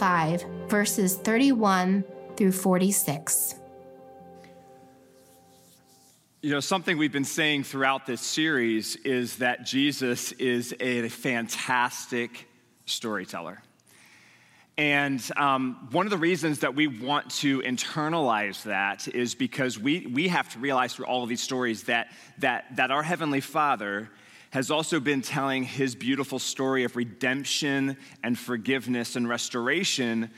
25, verses 31 through 46. You know, something we've been saying throughout this series is that Jesus is a fantastic storyteller. And um, one of the reasons that we want to internalize that is because we, we have to realize through all of these stories that, that, that our Heavenly Father has also been telling his beautiful story of redemption and forgiveness and restoration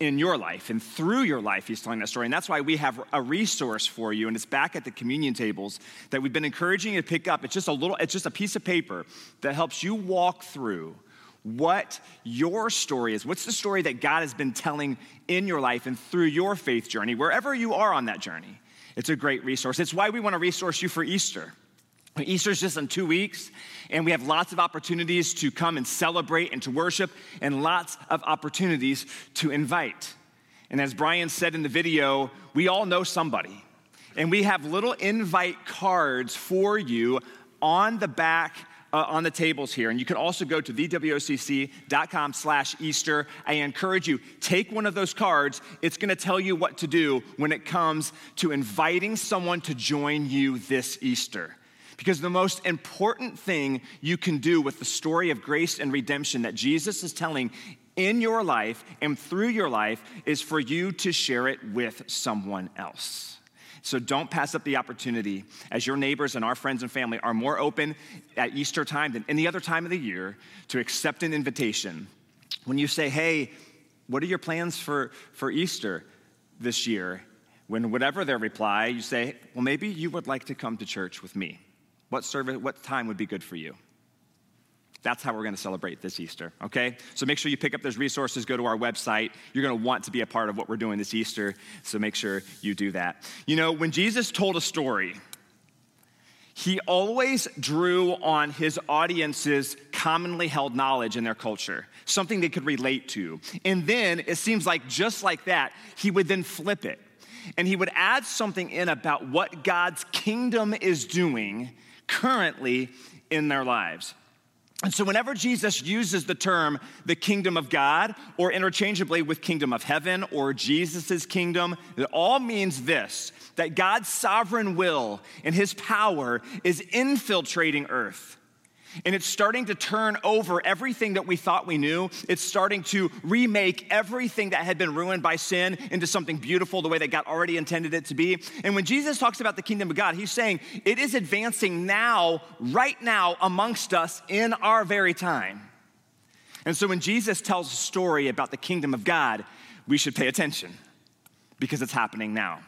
in your life and through your life he's telling that story. And that's why we have a resource for you and it's back at the communion tables that we've been encouraging you to pick up. It's just a little it's just a piece of paper that helps you walk through what your story is. What's the story that god has been telling in your life and through your faith journey wherever you are on that journey? It's a great resource. It's why we want to resource you for easter Easter's just in two weeks, and we have lots of opportunities to come and celebrate and to worship, and lots of opportunities to invite. And as Brian said in the video, we all know somebody. And we have little invite cards for you on the back uh, on the tables here and you can also go to thewocc.com slash easter i encourage you take one of those cards it's going to tell you what to do when it comes to inviting someone to join you this easter because the most important thing you can do with the story of grace and redemption that Jesus is telling in your life and through your life is for you to share it with someone else. So don't pass up the opportunity as your neighbors and our friends and family are more open at Easter time than any other time of the year to accept an invitation. When you say, hey, what are your plans for, for Easter this year? When whatever their reply, you say, well, maybe you would like to come to church with me. What service, what time would be good for you? That's how we're going to celebrate this Easter, okay? So make sure you pick up those resources, go to our website. You're going to want to be a part of what we're doing this Easter, so make sure you do that. You know, when Jesus told a story, he always drew on his audience's commonly held knowledge in their culture, something they could relate to. And then it seems like just like that, he would then flip it. And he would add something in about what God's kingdom is doing currently in their lives. And so, whenever Jesus uses the term the kingdom of God, or interchangeably with kingdom of heaven or Jesus' kingdom, it all means this that God's sovereign will and his power is infiltrating earth. And it's starting to turn over everything that we thought we knew. It's starting to remake everything that had been ruined by sin into something beautiful the way that God already intended it to be. And when Jesus talks about the kingdom of God, he's saying it is advancing now, right now, amongst us in our very time. And so when Jesus tells a story about the kingdom of God, we should pay attention because it's happening now.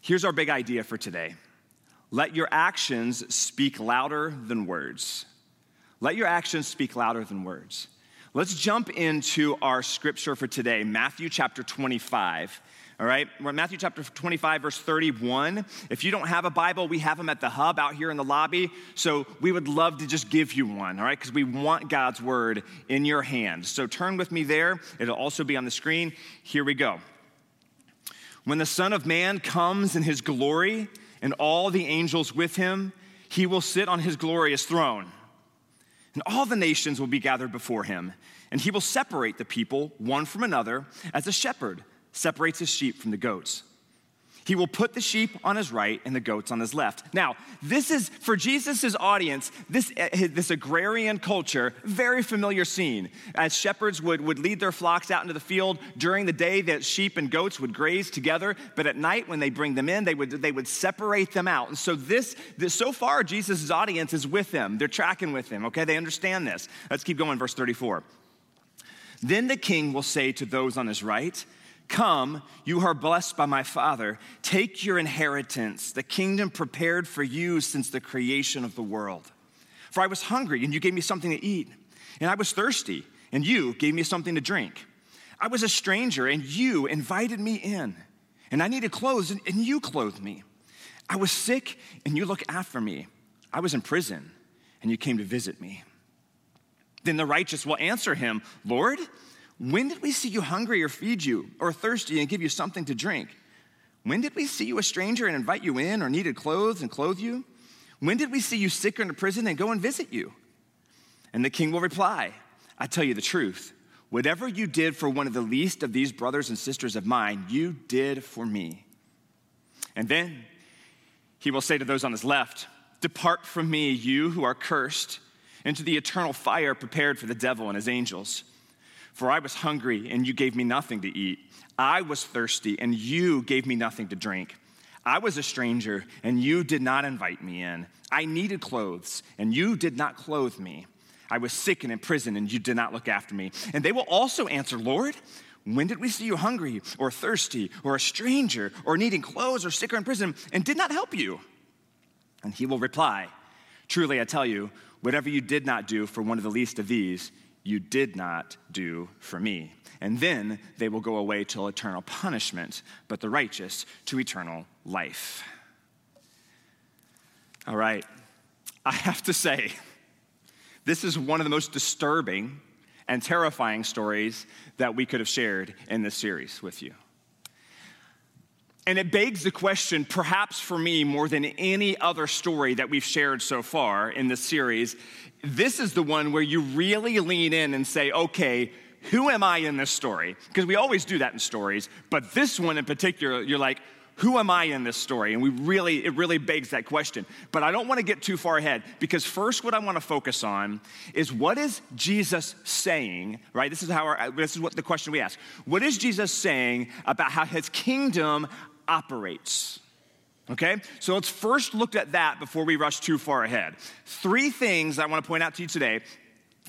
Here's our big idea for today let your actions speak louder than words. Let your actions speak louder than words. Let's jump into our scripture for today, Matthew chapter 25. All right, we're in Matthew chapter 25, verse 31. If you don't have a Bible, we have them at the hub out here in the lobby. So we would love to just give you one, all right, because we want God's word in your hands. So turn with me there. It'll also be on the screen. Here we go. When the Son of Man comes in his glory, and all the angels with him, he will sit on his glorious throne. And all the nations will be gathered before him, and he will separate the people one from another as a shepherd separates his sheep from the goats. He will put the sheep on his right and the goats on his left. Now, this is for Jesus' audience, this, eh, this agrarian culture, very familiar scene. As shepherds would, would lead their flocks out into the field during the day, that sheep and goats would graze together, but at night when they bring them in, they would, they would separate them out. And so this, this so far, Jesus' audience is with them. They're tracking with him, okay? They understand this. Let's keep going, verse 34. Then the king will say to those on his right, Come, you are blessed by my Father. Take your inheritance, the kingdom prepared for you since the creation of the world. For I was hungry, and you gave me something to eat. And I was thirsty, and you gave me something to drink. I was a stranger, and you invited me in. And I needed clothes, and you clothed me. I was sick, and you looked after me. I was in prison, and you came to visit me. Then the righteous will answer him, Lord, when did we see you hungry or feed you, or thirsty and give you something to drink? When did we see you a stranger and invite you in, or needed clothes and clothe you? When did we see you sick or in a prison and go and visit you? And the king will reply, I tell you the truth. Whatever you did for one of the least of these brothers and sisters of mine, you did for me. And then he will say to those on his left, Depart from me, you who are cursed, into the eternal fire prepared for the devil and his angels. For I was hungry, and you gave me nothing to eat. I was thirsty, and you gave me nothing to drink. I was a stranger, and you did not invite me in. I needed clothes, and you did not clothe me. I was sick and in prison, and you did not look after me. And they will also answer, Lord, when did we see you hungry, or thirsty, or a stranger, or needing clothes, or sick or in prison, and did not help you? And he will reply, Truly, I tell you, whatever you did not do for one of the least of these, you did not do for me. And then they will go away to eternal punishment, but the righteous to eternal life. All right, I have to say, this is one of the most disturbing and terrifying stories that we could have shared in this series with you. And it begs the question, perhaps for me more than any other story that we've shared so far in this series, this is the one where you really lean in and say, okay, who am I in this story? Because we always do that in stories, but this one in particular, you're like, who am I in this story? And we really, it really begs that question. But I don't want to get too far ahead because first, what I want to focus on is what is Jesus saying, right? This is how our, this is what the question we ask. What is Jesus saying about how his kingdom operates? Okay, so let's first look at that before we rush too far ahead. Three things I want to point out to you today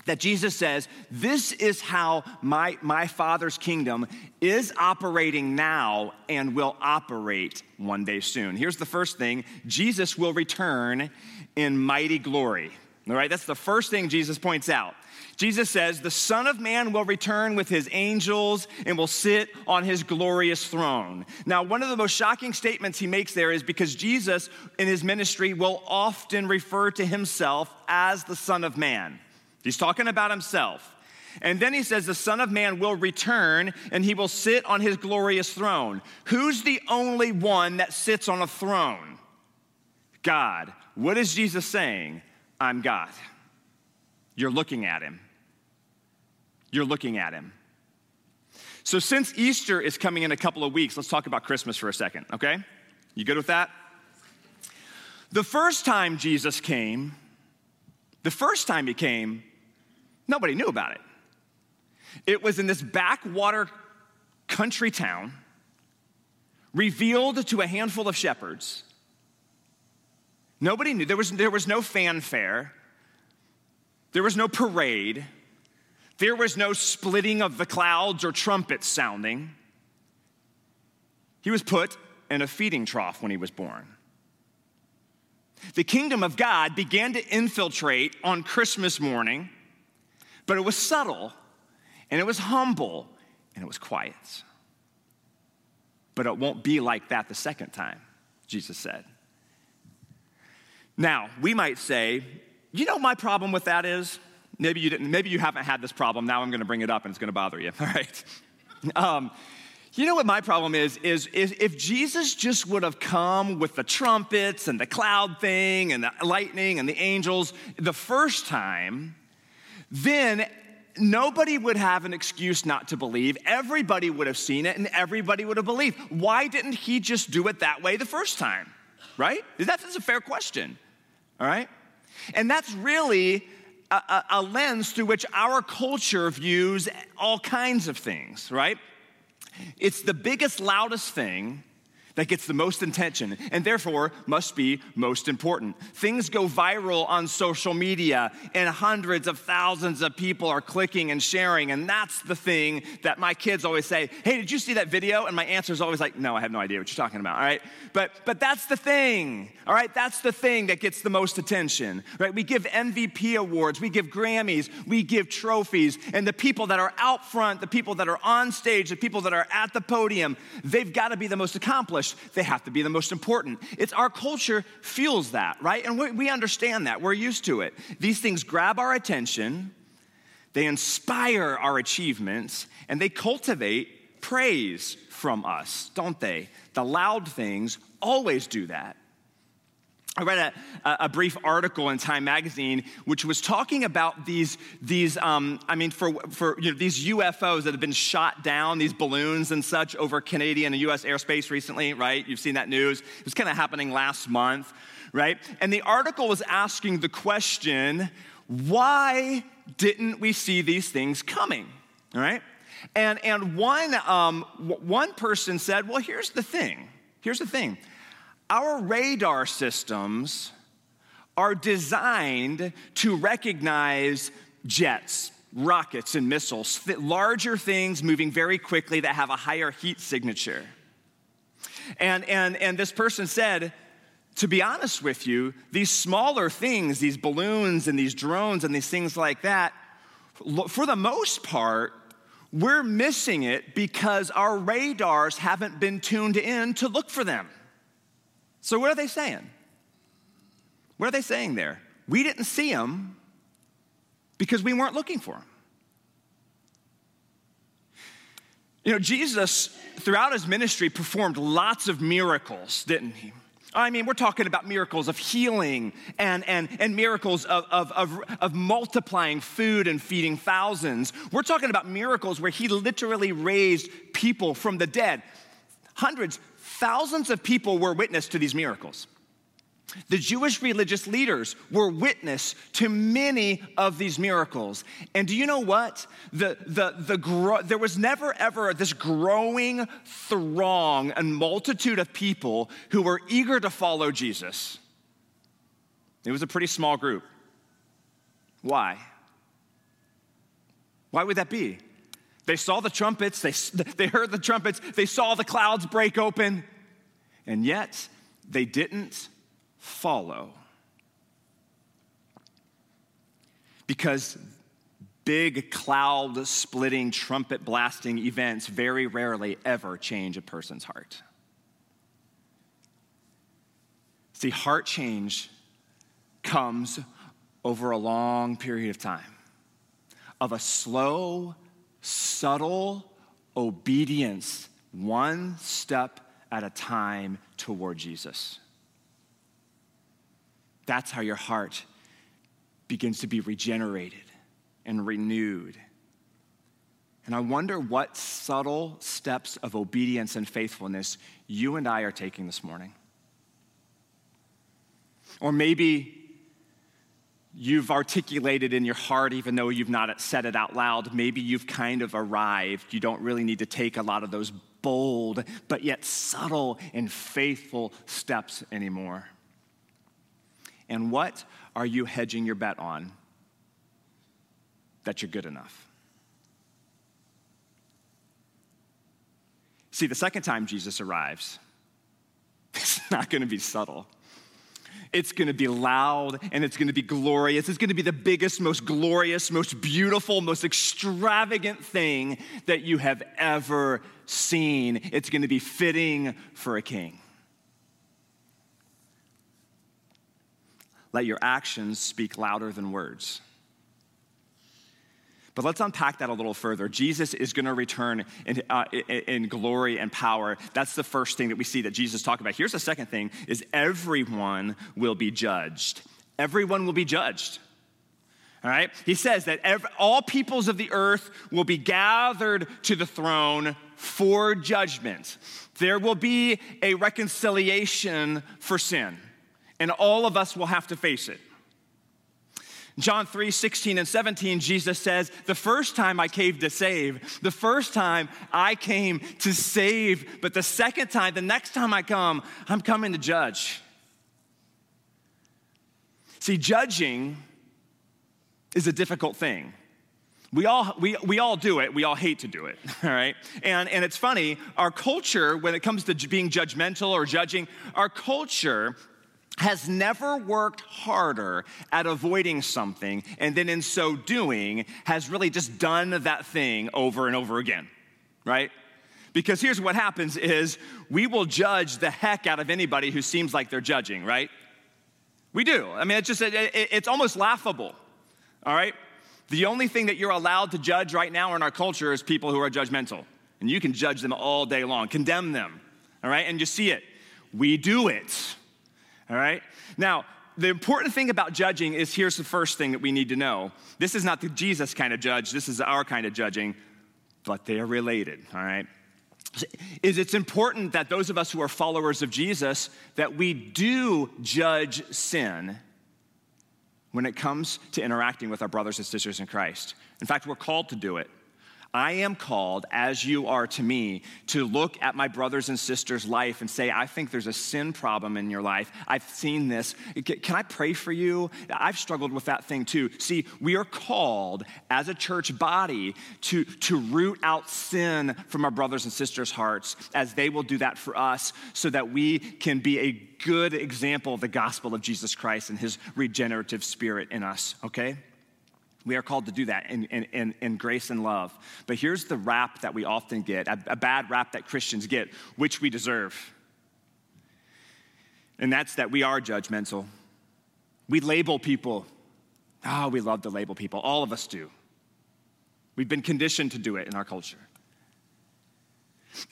that Jesus says, This is how my, my Father's kingdom is operating now and will operate one day soon. Here's the first thing Jesus will return in mighty glory. All right, that's the first thing Jesus points out. Jesus says, The Son of Man will return with his angels and will sit on his glorious throne. Now, one of the most shocking statements he makes there is because Jesus in his ministry will often refer to himself as the Son of Man. He's talking about himself. And then he says, The Son of Man will return and he will sit on his glorious throne. Who's the only one that sits on a throne? God. What is Jesus saying? I'm God. You're looking at him. You're looking at him. So, since Easter is coming in a couple of weeks, let's talk about Christmas for a second, okay? You good with that? The first time Jesus came, the first time he came, Nobody knew about it. It was in this backwater country town, revealed to a handful of shepherds. Nobody knew. There was, there was no fanfare, there was no parade, there was no splitting of the clouds or trumpets sounding. He was put in a feeding trough when he was born. The kingdom of God began to infiltrate on Christmas morning but it was subtle, and it was humble, and it was quiet. But it won't be like that the second time, Jesus said. Now, we might say, you know my problem with that is? Maybe you didn't, maybe you haven't had this problem. Now I'm gonna bring it up and it's gonna bother you, all right? Um, you know what my problem is, is? Is if Jesus just would have come with the trumpets and the cloud thing and the lightning and the angels the first time, then nobody would have an excuse not to believe. Everybody would have seen it and everybody would have believed. Why didn't he just do it that way the first time? Right? That's a fair question. All right? And that's really a, a, lens through which our culture views all kinds of things, right? It's the biggest, loudest thing that gets the most attention and therefore must be most important. Things go viral on social media and hundreds of thousands of people are clicking and sharing. And that's the thing that my kids always say, Hey, did you see that video? And my answer is always like, No, I have no idea what you're talking about. All right. But but that's the thing. All right. That's the thing that gets the most attention. Right. We give MVP awards, we give Grammys, we give trophies, and the people that are out front, the people that are on stage, the people that are at the podium, they've got to be the most accomplished they have to be the most important. It's our culture feels that, right? And we, we understand that. We're used to it. These things grab our attention, they inspire our achievements, and they cultivate praise from us, don't they? The loud things always do that. I read a, a, brief article in Time Magazine, which was talking about these, these um, I mean, for, for you know, these UFOs that have been shot down, these balloons and such over Canadian and US airspace recently, right? You've seen that news. It was kind of happening last month, right? And the article was asking the question why didn't we see these things coming, all right? And, and one, um, one person said, well, here's the thing. Here's the thing our radar systems are designed to recognize jets, rockets, and missiles, larger things moving very quickly that have a higher heat signature. And, and, and this person said, to be honest with you, these smaller things, these balloons and these drones and these things like that, for the most part, we're missing it because our radars haven't been tuned in to look for them. So, what are they saying? What are they saying there? We didn't see him because we weren't looking for him. You know, Jesus, throughout his ministry, performed lots of miracles, didn't he? I mean, we're talking about miracles of healing and, and, and miracles of, of, of, of, multiplying food and feeding thousands. We're talking about miracles where he literally raised people from the dead. Hundreds, Thousands of people were witness to these miracles. The Jewish religious leaders were witness to many of these miracles. And do you know what? The, the, the gro- there was never ever this growing throng and multitude of people who were eager to follow Jesus. It was a pretty small group. Why? Why would that be? They saw the trumpets, they, they heard the trumpets, they saw the clouds break open, and yet they didn't follow. Because big cloud splitting, trumpet blasting events very rarely ever change a person's heart. See, heart change comes over a long period of time of a slow, subtle obedience, one step at a time toward Jesus. That's how your heart begins to be regenerated and renewed. And I wonder what subtle steps of obedience and faithfulness you and I are taking this morning. Or maybe you've articulated in your heart, even though you've not said it out loud. Maybe you've kind of arrived. You don't really need to take a lot of those bold, but yet subtle and faithful steps anymore. And what are you hedging your bet on that you're good enough? See, the second time Jesus arrives, it's not going to be subtle. It's going to be loud and it's going to be glorious. It's going to be the biggest, most glorious, most beautiful, most extravagant thing that you have ever seen. It's going to be fitting for a king. Let your actions speak louder than words. But let's unpack that a little further. Jesus is going to return in, uh, in, glory and power. That's the first thing that we see that Jesus talked about. Here's the second thing is everyone will be judged. Everyone will be judged. All right? He says that all peoples of the earth will be gathered to the throne for judgment. There will be a reconciliation for sin, and all of us will have to face it. John 3 16 and 17, Jesus says, The first time I came to save, the first time I came to save, but the second time, the next time I come, I'm coming to judge. See, judging is a difficult thing. We all, we, we all do it. We all hate to do it, all right? And, and it's funny, our culture, when it comes to being judgmental or judging, our culture has never worked harder at avoiding something and then in so doing has really just done that thing over and over again right? Because here's what happens is we will judge the heck out of anybody who seems like they're judging right? We do. I mean it's just it, it, it's almost laughable all right? The only thing that you're allowed to judge right now in our culture is people who are judgmental and you can judge them all day long condemn them all right? And you see it. We do it All right? Now, the important thing about judging is here's the first thing that we need to know. This is not the Jesus kind of judge, this is our kind of judging, but they are related, all right? Is it's important that those of us who are followers of Jesus that we do judge sin when it comes to interacting with our brothers and sisters in Christ. In fact, we're called to do it. I am called, as you are to me, to look at my brothers and sisters' life and say, I think there's a sin problem in your life. I've seen this. Can I pray for you? I've struggled with that thing too. See, we are called as a church body to, to root out sin from our brothers and sisters' hearts as they will do that for us so that we can be a good example of the gospel of Jesus Christ and his regenerative spirit in us, okay? We are called to do that in, in, in, grace and love. But here's the rap that we often get a, a bad rap that Christians get, which we deserve. And that's that we are judgmental. We label people. Ah, oh, we love to label people. All of us do. We've been conditioned to do it in our culture.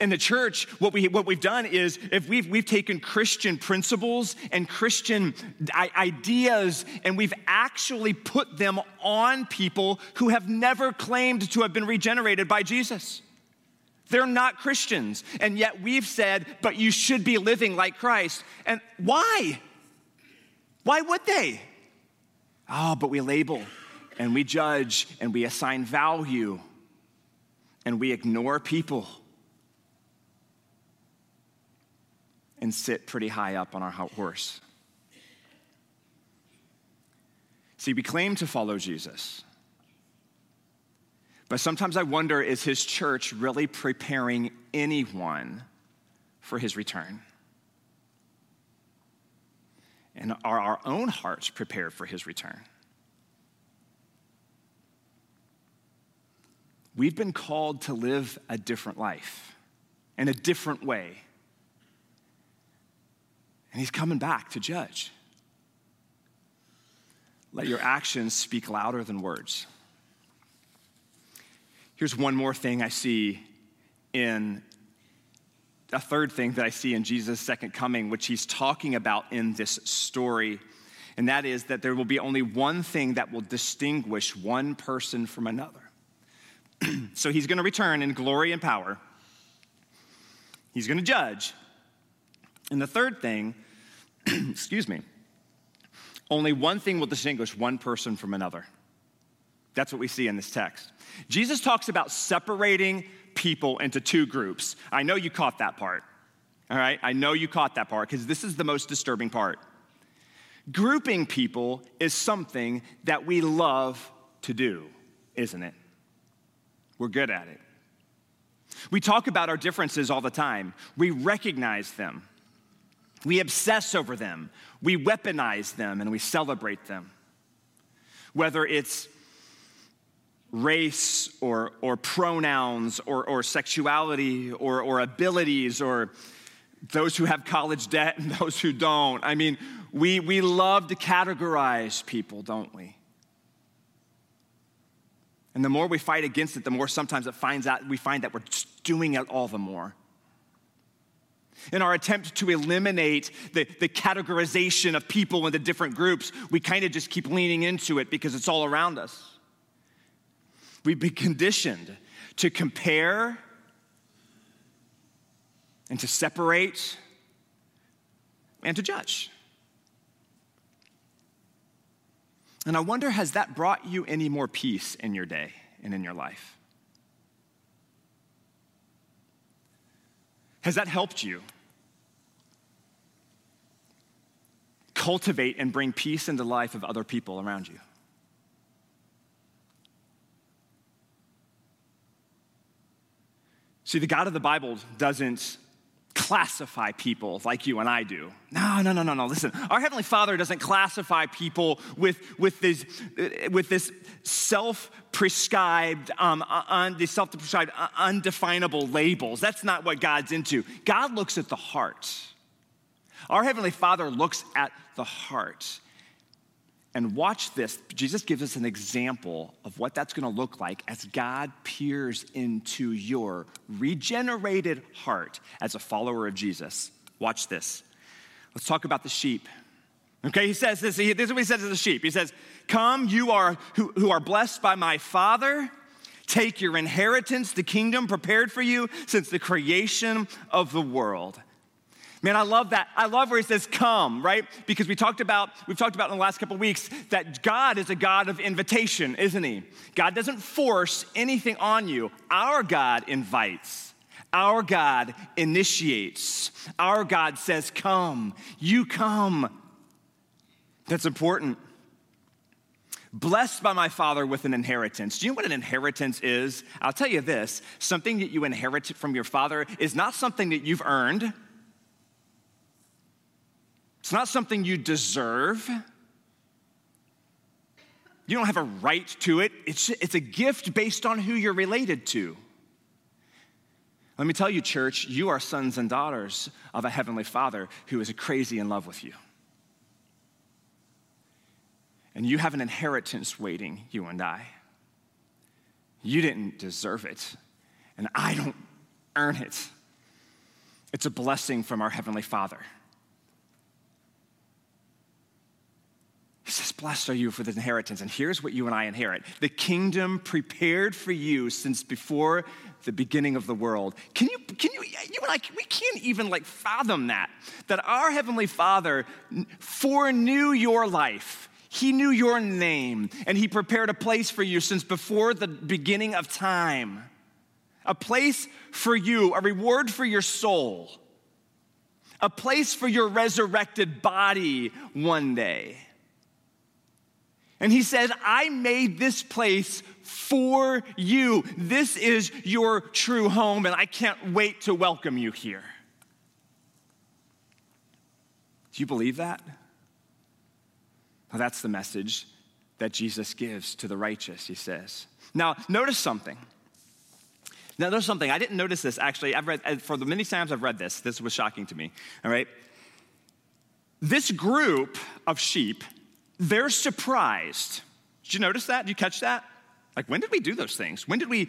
In the church, what, we, what we've done is if we've, we've taken Christian principles and Christian ideas and we've actually put them on people who have never claimed to have been regenerated by Jesus. They're not Christians. And yet we've said, but you should be living like Christ. And why? Why would they? Oh, but we label and we judge and we assign value and we ignore people and sit pretty high up on our horse. See, we claim to follow Jesus. But sometimes I wonder is his church really preparing anyone for his return? And are our own hearts prepared for his return? We've been called to live a different life in a different way. And he's coming back to judge. Let your actions speak louder than words. Here's one more thing I see in a third thing that I see in Jesus' second coming, which he's talking about in this story. And that is that there will be only one thing that will distinguish one person from another. so he's going to return in glory and power. He's going to judge. And the third thing excuse me, only one thing will distinguish one person from another. That's what we see in this text. Jesus talks about separating people into two groups. I know you caught that part. All right? I know you caught that part because this is the most disturbing part. Grouping people is something that we love to do, isn't it? We're good at it. We talk about our differences all the time, we recognize them. We obsess over them, we weaponize them, and we celebrate them. Whether it's race or, or pronouns or, or sexuality or, or abilities or those who have college debt and those who don't. I mean, we, we love to categorize people, don't we? And the more we fight against it, the more sometimes it finds out, we find that we're doing it all the more in our attempt to eliminate the, the categorization of people into different groups, we kind of just keep leaning into it because it's all around us. We've been conditioned to compare and to separate and to judge. And I wonder has that brought you any more peace in your day and in your life? Has that helped you? Cultivate and bring peace into the life of other people around you. See, the God of the Bible doesn't classify people like you and I do. No, no, no, no, no. Listen, our Heavenly Father doesn't classify people with, with, this, with this self prescribed, um, un, these self prescribed, uh, undefinable labels. That's not what God's into. God looks at the heart. Our Heavenly Father looks at the heart. And watch this. Jesus gives us an example of what that's going to look like as God peers into your regenerated heart as a follower of Jesus. Watch this. Let's talk about the sheep. Okay, he says this, he, this is what he says to the sheep. He says, Come, you are who, who are blessed by my Father. Take your inheritance, the kingdom prepared for you since the creation of the world. Man, I love that. I love where he says come, right? Because we talked about, we've talked about in the last couple weeks that God is a God of invitation, isn't he? God doesn't force anything on you. Our God invites. Our God initiates. Our God says, Come, you come. That's important. Blessed by my Father with an inheritance. Do you know what an inheritance is? I'll tell you this something that you inherit from your Father is not something that you've earned, it's not something you deserve. You don't have a right to it. It's, it's a gift based on who you're related to. Let me tell you, church, you are sons and daughters of a heavenly Father who is crazy in love with you. And you have an inheritance waiting, you and I. You didn't deserve it, and I don't earn it. It's a blessing from our Heavenly Father. He says, Blessed are you for the inheritance. And here's what you and I inherit the kingdom prepared for you since before the beginning of the world. Can you, can you, you and I, we can't even like fathom that. That our Heavenly Father foreknew your life. He knew your name and He prepared a place for you since before the beginning of time. A place for you, a reward for your soul, a place for your resurrected body one day. And he says, I made this place for you. This is your true home, and I can't wait to welcome you here. Do you believe that? Well, that's the message that Jesus gives to the righteous, he says. Now, notice something. Now, there's something. I didn't notice this actually. I've read, uh, for the many times I've read this, this was shocking to me. All right? This group of sheep, they're surprised. Did you notice that? Did you catch that? Like, when did we do those things? When did we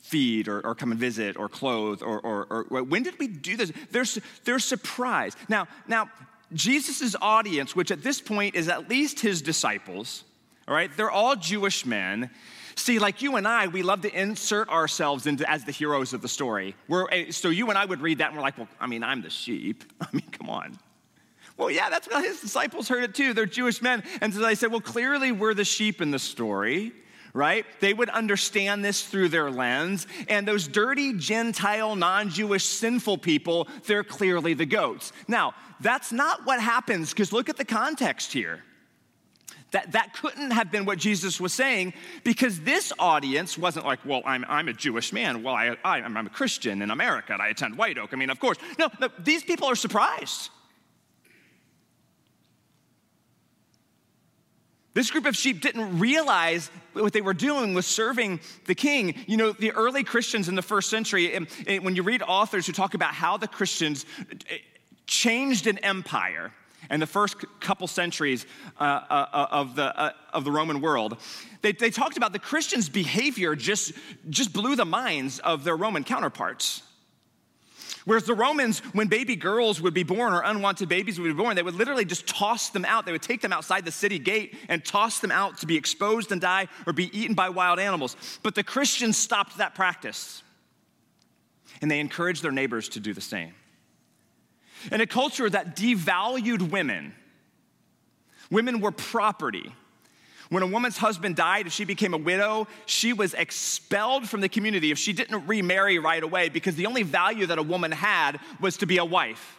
feed or, or come and visit or clothe or, or, or when did we do this? They're, they're surprised. Now, now, Jesus' audience, which at this point is at least his disciples, all right, they're all Jewish men. See, like you and I, we love to insert ourselves into as the heroes of the story. We're, eh, so you and I would read that and we're like, well, I mean, I'm the sheep. I mean, come on. Well, yeah, that's what his disciples heard it too. They're Jewish men. And so they said, well, clearly we're the sheep in the story right? They would understand this through their lens. And those dirty, Gentile, non Jewish, sinful people, they're clearly the goats. Now, that's not what happens, because look at the context here. That, that couldn't have been what Jesus was saying because this audience wasn't like, well, I'm, I'm a Jewish man. Well, I, I, I'm a Christian in America and I attend White Oak. I mean, of course. No, no these people are surprised. This group of sheep didn't realize what they were doing was serving the king. You know, the early Christians in the first century, when you read authors who talk about how the Christians eh, changed an empire, in the first couple centuries uh, uh, of, the, uh, of the Roman world, they, they talked about the Christians' behavior just, just blew the minds of their Roman counterparts. Whereas the Romans, when baby girls would be born or unwanted babies would be born, they would literally just toss them out. They would take them outside the city gate and toss them out to be exposed and die or be eaten by wild animals. But the Christians stopped that practice and they encouraged their neighbors to do the same. In a culture that devalued women, women were property. When a woman's husband died, if she became a widow, she was expelled from the community if she didn't remarry right away because the only value that a woman had was to be a wife.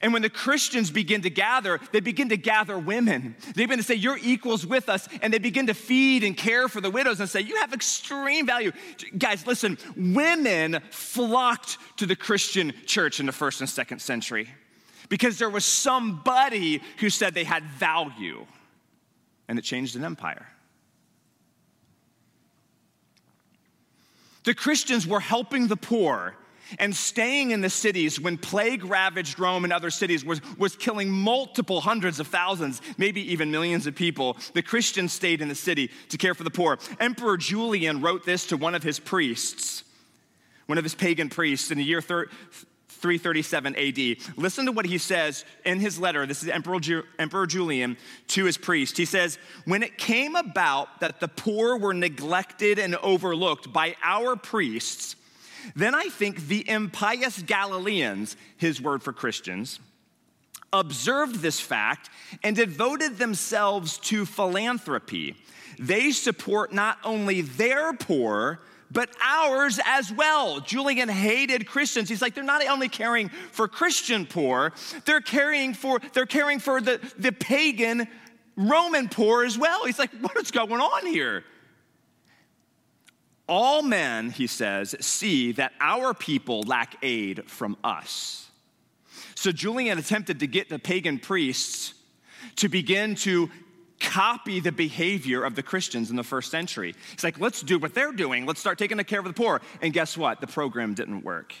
And when the Christians begin to gather, they begin to gather women. They begin to say, You're equals with us. And they begin to feed and care for the widows and say, You have extreme value. Guys, listen, women flocked to the Christian church in the first and second century because there was somebody who said they had value and it changed an empire. The Christians were helping the poor and staying in the cities when plague ravaged Rome and other cities was, was killing multiple hundreds of thousands, maybe even millions of people. The Christians stayed in the city to care for the poor. Emperor Julian wrote this to one of his priests, one of his pagan priests in the year 337 AD. Listen to what he says in his letter. This is Emperor, Ju- Emperor Julian to his priest. He says, When it came about that the poor were neglected and overlooked by our priests, then I think the impious Galileans, his word for Christians, observed this fact and devoted themselves to philanthropy. They support not only their poor, but ours as well. Julian hated Christians. He's like, they're not only caring for Christian poor, they're caring for, they're caring for the, the pagan Roman poor as well. He's like, what is going on here? All men, he says, see that our people lack aid from us. So Julian attempted to get the pagan priests to begin to copy the behavior of the Christians in the first century. He's like, let's do what they're doing. Let's start taking care of the poor. And guess what? The program didn't work.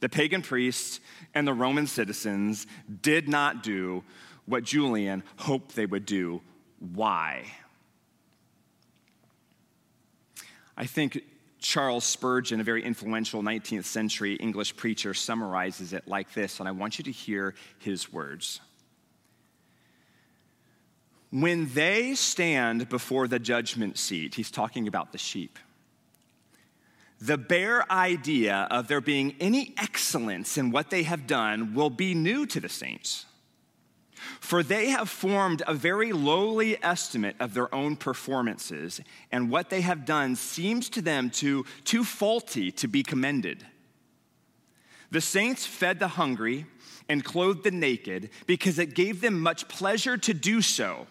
The pagan priests and the Roman citizens did not do what Julian hoped they would do. Why? I think Charles Spurgeon, a very influential 19th century English preacher, summarizes it like this, and I want you to hear his words. When they stand before the judgment seat, he's talking about the sheep. The bare idea of there being any excellence in what they have done will be new to the saints. For they have formed a very lowly estimate of their own performances, and what they have done seems to them too, too faulty to be commended. The saints fed the hungry and clothed the naked because it gave them much pleasure to do so.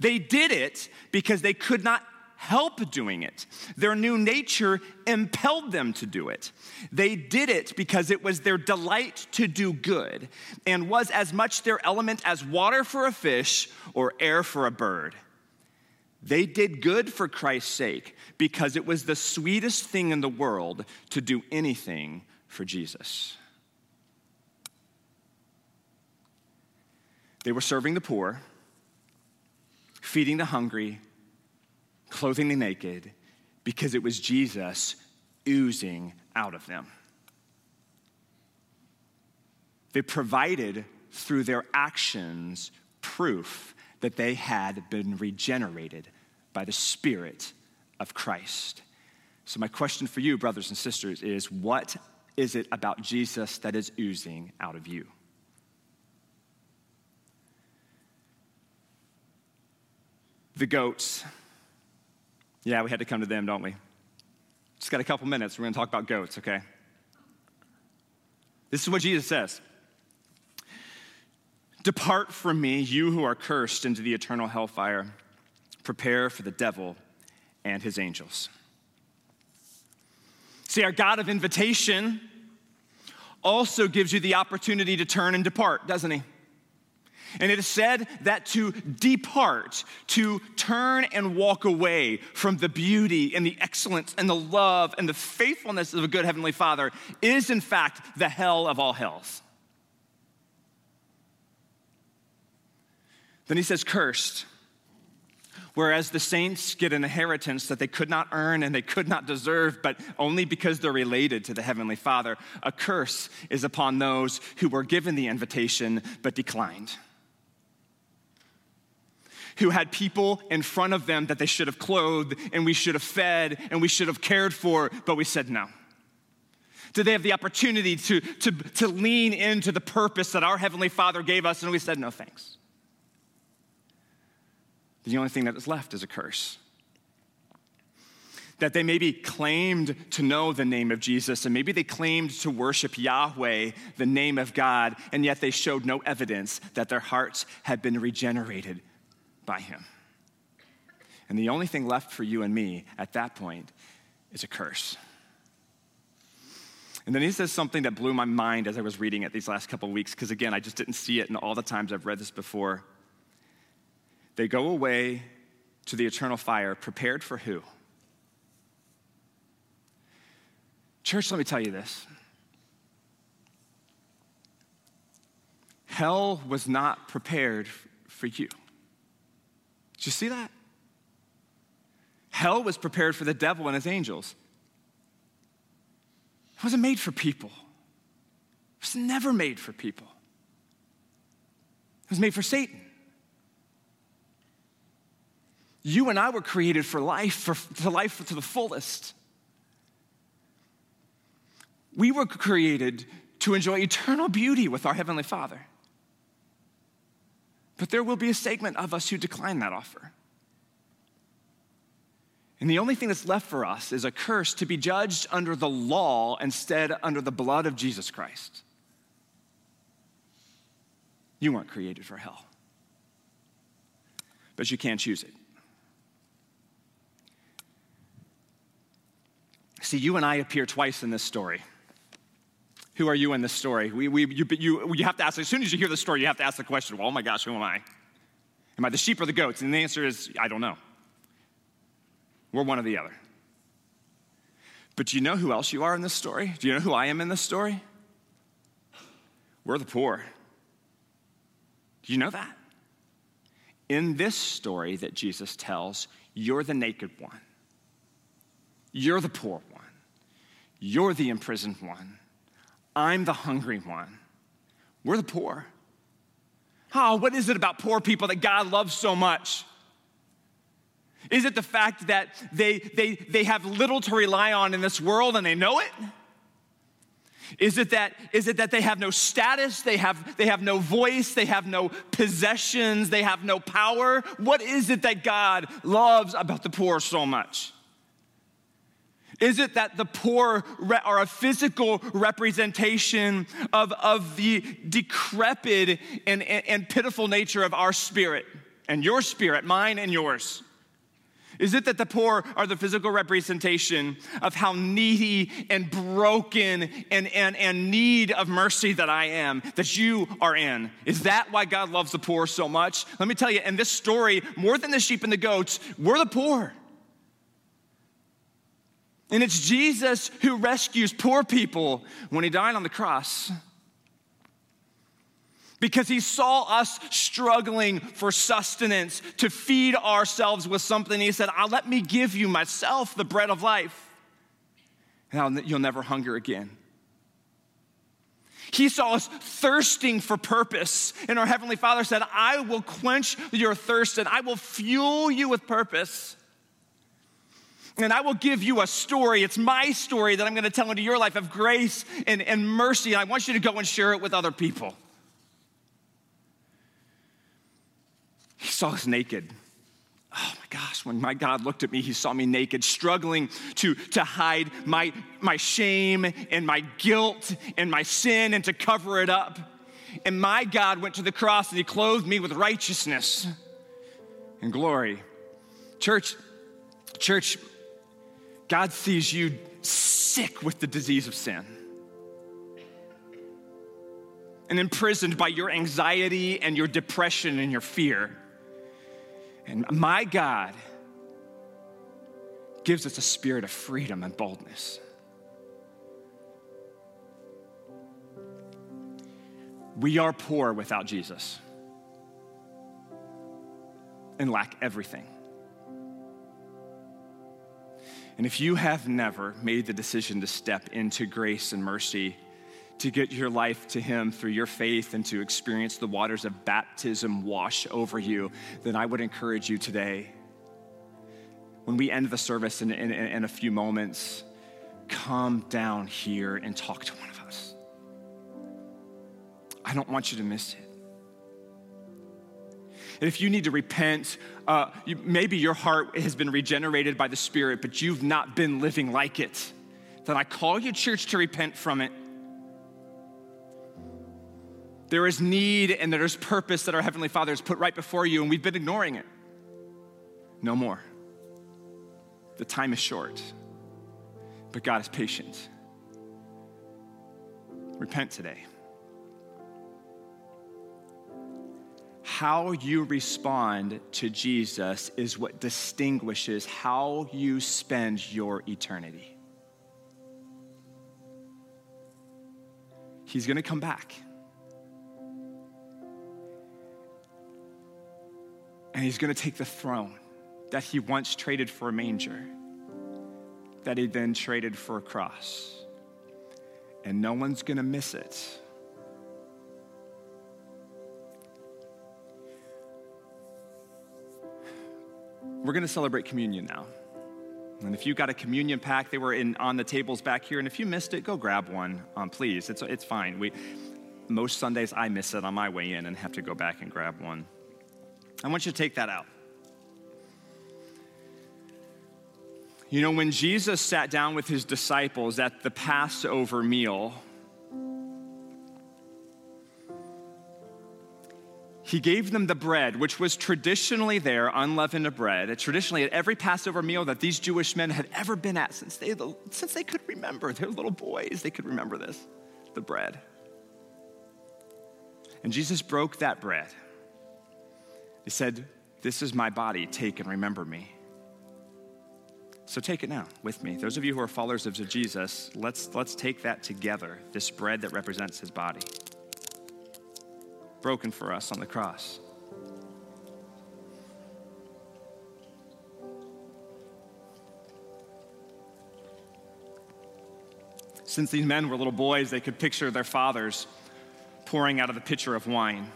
They did it because they could not help doing it. Their new nature impelled them to do it. They did it because it was their delight to do good and was as much their element as water for a fish or air for a bird. They did good for Christ's sake because it was the sweetest thing in the world to do anything for Jesus. They were serving the poor feeding the hungry, clothing the naked, because it was Jesus oozing out of them. They provided through their actions proof that they had been regenerated by the Spirit of Christ. So, my question for you, brothers and sisters, is what is it about Jesus that is oozing out of you? The goats. Yeah, we had to come to them, don't we? Just got a couple minutes. We're going to talk about goats, okay? This is what Jesus says Depart from me, you who are cursed, into the eternal hellfire. Prepare for the devil and his angels. See, our God of invitation also gives you the opportunity to turn and depart, doesn't he? And it is said that to depart, to turn and walk away from the beauty and the excellence and the love and the faithfulness of a good Heavenly Father is, in fact, the hell of all hells. Then he says, cursed. Whereas the saints get an inheritance that they could not earn and they could not deserve, but only because they're related to the Heavenly Father, a curse is upon those who were given the invitation but declined who had people in front of them that they should have clothed and we should have fed and we should have cared for, but we said no? Did they have the opportunity to, to, to lean into the purpose that our Heavenly Father gave us and we said no thanks? The only thing that is left is a curse that they maybe claimed to know the name of Jesus and maybe they claimed to worship Yahweh, the name of God, and yet they showed no evidence that their hearts had been regenerated by him. And the only thing left for you and me at that point is a curse. And then he says something that blew my mind as I was reading it these last couple of weeks, because again, I just didn't see it in all the times I've read this before. They go away to the eternal fire, prepared for who? Church, let me tell you this. Hell was not prepared for you. Did you see that? Hell was prepared for the devil and his angels. It wasn't made for people. It was never made for people, it was made for Satan. You and I were created for life, for, for life to the fullest. We were created to enjoy eternal beauty with our Heavenly Father. But there will be a segment of us who decline that offer. And the only thing that's left for us is a curse to be judged under the law instead under the blood of Jesus Christ. You weren't created for hell, but you can't choose it. See, you and I appear twice in this story. Who are you in this story? We, we, you, you, you have to ask, as soon as you hear the story, you have to ask the question, well, oh my gosh, who am I? Am I the sheep or the goats? And the answer is, I don't know. We're one or the other. But do you know who else you are in this story? Do you know who I am in this story? We're the poor. Do you know that? In this story that Jesus tells, you're the naked one. You're the poor one. You're the imprisoned one. I'm the hungry one. We're the poor. Oh, what is it about poor people that God loves so much? Is it the fact that they, they, they have little to rely on in this world and they know it? Is it that, is it that they have no status, they have, they have no voice, they have no possessions, they have no power? What is it that God loves about the poor so much? Is it that the poor are a physical representation of, of the decrepit and, and, and pitiful nature of our spirit and your spirit, mine and yours? Is it that the poor are the physical representation of how needy and broken and, and, and need of mercy that I am, that you are in? Is that why God loves the poor so much? Let me tell you, in this story, more than the sheep and the goats, we're the poor. And it's Jesus who rescues poor people when he died on the cross. Because he saw us struggling for sustenance to feed ourselves with something. He said, I'll let me give you myself the bread of life, and you'll never hunger again. He saw us thirsting for purpose, and our Heavenly Father said, I will quench your thirst and I will fuel you with purpose. And I will give you a story. It's my story that I'm going to tell into your life of grace and, and mercy. And I want you to go and share it with other people. He saw us naked. Oh my gosh, when my God looked at me, he saw me naked, struggling to, to hide my, my shame and my guilt and my sin and to cover it up. And my God went to the cross and he clothed me with righteousness and glory. Church, church, God sees you sick with the disease of sin and imprisoned by your anxiety and your depression and your fear. And my God gives us a spirit of freedom and boldness. We are poor without Jesus and lack everything. And if you have never made the decision to step into grace and mercy, to get your life to Him through your faith and to experience the waters of baptism wash over you, then I would encourage you today, when we end the service in, in, in a few moments, come down here and talk to one of us. I don't want you to miss it. And if you need to repent, uh, you, maybe your heart has been regenerated by the Spirit, but you've not been living like it, then I call you, church, to repent from it. There is need and there's purpose that our Heavenly Father has put right before you, and we've been ignoring it. No more. The time is short, but God is patient. Repent today. How you respond to Jesus is what distinguishes how you spend your eternity. He's going to come back. And he's going to take the throne that he once traded for a manger, that he then traded for a cross. And no one's going to miss it we're going to celebrate communion now. And if you got a communion pack, they were in, on the tables back here. And if you missed it, go grab one, um, please. It's, it's fine. We, most Sundays, I miss it on my way in and have to go back and grab one. I want you to take that out. You know, when Jesus sat down with his disciples at the Passover meal, he gave them the bread, which was traditionally there, unleavened bread. Traditionally, at every Passover meal that these Jewish men had ever been at since they, since they could remember, they're little boys, they could remember this the bread. And Jesus broke that bread. He said, This is my body, take and remember me. So take it now with me. Those of you who are followers of Jesus, let's, let's take that together, this bread that represents his body broken for us on the cross. Since these men were little boys, they could picture their fathers pouring out of the pitcher of wine.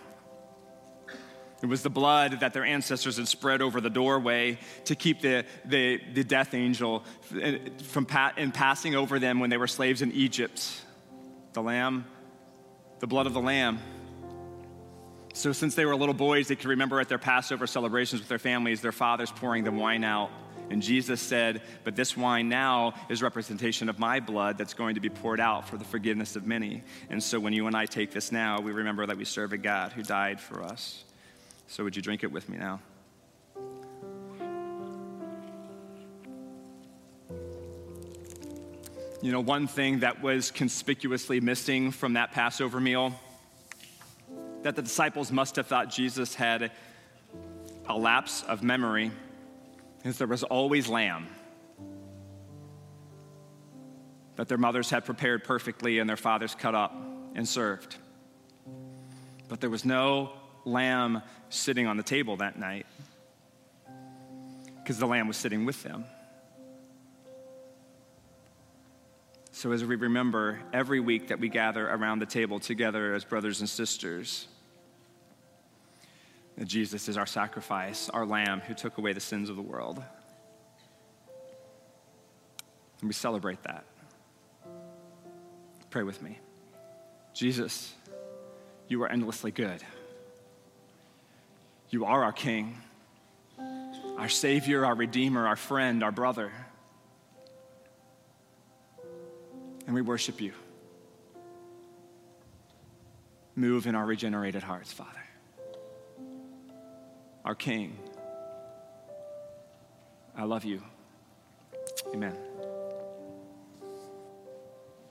It was the blood that their ancestors had spread over the doorway to keep the, the, the death angel uh, from pa- in passing over them when they were slaves in Egypt. The lamb, the blood of the lamb so, since they were little boys, they could remember at their Passover celebrations with their families, their fathers pouring the wine out. And Jesus said, But this wine now is representation of my blood that's going to be poured out for the forgiveness of many. And so, when you and I take this now, we remember that we serve a God who died for us. So, would you drink it with me now? You know, one thing that was conspicuously missing from that Passover meal that the disciples must have thought Jesus had a lapse of memory is there was always lamb that their mothers had prepared perfectly and their fathers cut up and served. But there was no lamb sitting on the table that night because the lamb was sitting with them. So, as we remember every week that we gather around the table together as brothers and sisters, that Jesus is our sacrifice, our lamb who took away the sins of the world. And we celebrate that. Pray with me. Jesus, you are endlessly good. You are our King, our Savior, our Redeemer, our friend, our brother. and we worship you. Move in our regenerated hearts, Father. Our King. I love you. Amen.